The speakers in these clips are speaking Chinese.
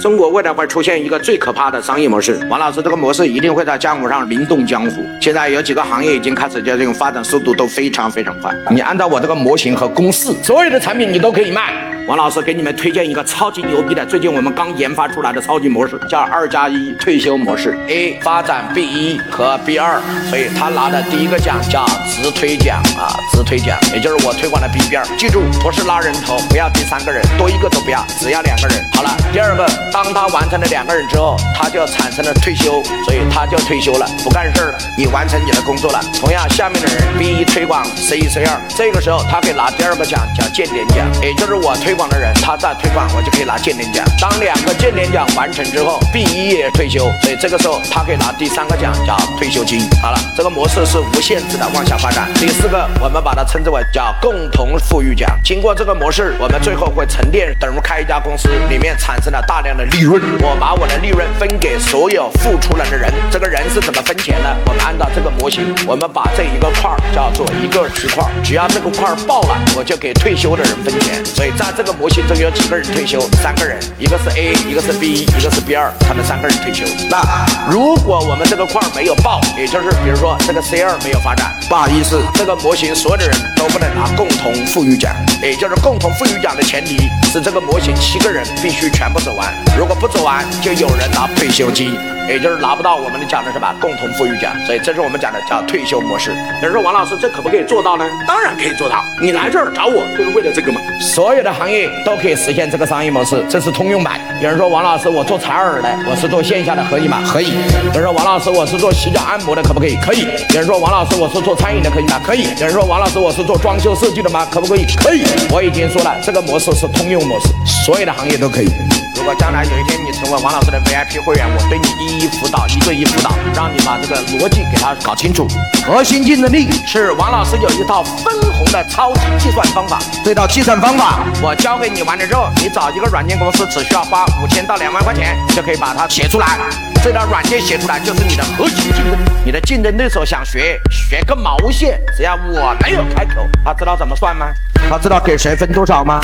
中国未来会出现一个最可怕的商业模式，王老师这个模式一定会在江湖上名动江湖。现在有几个行业已经开始就这种发展速度都非常非常快。你按照我这个模型和公式，所有的产品你都可以卖。王老师给你们推荐一个超级牛逼的，最近我们刚研发出来的超级模式，叫二加一退休模式。A 发展 B 一和 B 二，所以他拿的第一个奖叫直推奖啊，直推奖，也就是我推广的 B 边。记住，不是拉人头，不要第三个人，多一个都不要，只要两个人。好了，第二个，当他完成了两个人之后，他就产生了退休，所以他就退休了，不干事了，你完成你的工作了。同样，下面的人 B 一推广 C 一 C 二，这个时候他可以拿第二个奖，叫间点奖，也就是我推。推广的人，他在推广，我就可以拿鉴定奖。当两个鉴定奖完成之后，B 一也退休，所以这个时候他可以拿第三个奖，叫退休金。好了，这个模式是无限制的往下发展。第四个，我们把它称之为叫共同富裕奖。经过这个模式，我们最后会沉淀，等于开一家公司，里面产生了大量的利润。我把我的利润分给所有付出了的人，这个人是怎么分钱呢？我们按照这个模型，我们把这一个块儿叫做一个区块，只要这个块爆了，我就给退休的人分钱。所以在这。这个模型中有几个人退休？三个人，一个是 A，一个是 B，一个是 B 二，他们三个人退休。那如果我们这个块没有爆，也就是比如说这个 C 二没有发展，不好意思，这个模型所有的人都不能拿共同富裕奖。也就是共同富裕奖的前提是这个模型七个人必须全部走完，如果不走完，就有人拿退休金。也就是拿不到我们的奖的什么？共同富裕奖，所以这是我们讲的叫退休模式。有人说王老师，这可不可以做到呢？当然可以做到。你来这儿找我就是为了这个嘛。所有的行业都可以实现这个商业模式，这是通用版。有人说王老师，我做采耳的，我是做线下的，可以吗？可以。有人说王老师，我是做洗脚按摩的，可不可以？可以。有人说王老师，我是做餐饮的，可以吗？可以。有人说王老师，我是做装修设计的吗？可不可以？可以。我已经说了，这个模式是通用模式，所有的行业都可以。如果将来有一天你成为王老师的 VIP 会员，我对你一一辅导，一对一辅导，让你把这个逻辑给他搞清楚。核心竞争力是王老师有一套分红的超级计算方法，这套计算方法我教给你完了之后，你找一个软件公司只需要花五千到两万块钱就可以把它写出来。这套软件写出来就是你的核心竞争力。你的竞争对手想学，学个毛线！只要我没有开口，他知道怎么算吗？他知道给谁分多少吗？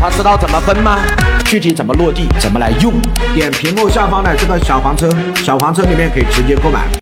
他知道怎么分吗？具体怎么落地？怎么来用？点屏幕下方的这个小黄车，小黄车里面可以直接购买。